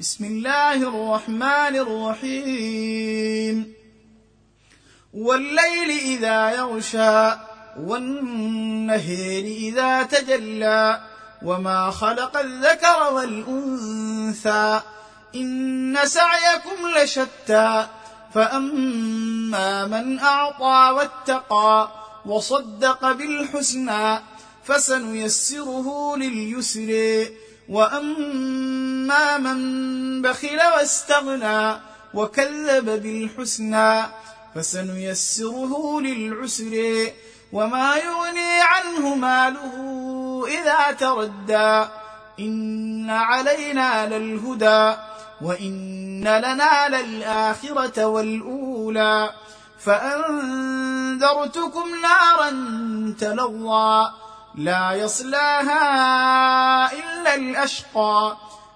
بسم الله الرحمن الرحيم والليل اذا يغشى والنهر اذا تجلى وما خلق الذكر والانثى ان سعيكم لشتى فاما من اعطى واتقى وصدق بالحسنى فسنيسره لليسر واما من بخل واستغنى وكذب بالحسنى فسنيسره للعسر وما يغني عنه ماله إذا تردى إن علينا للهدى وإن لنا للآخرة والأولى فأنذرتكم نارا تلظى لا يصلاها إلا الأشقى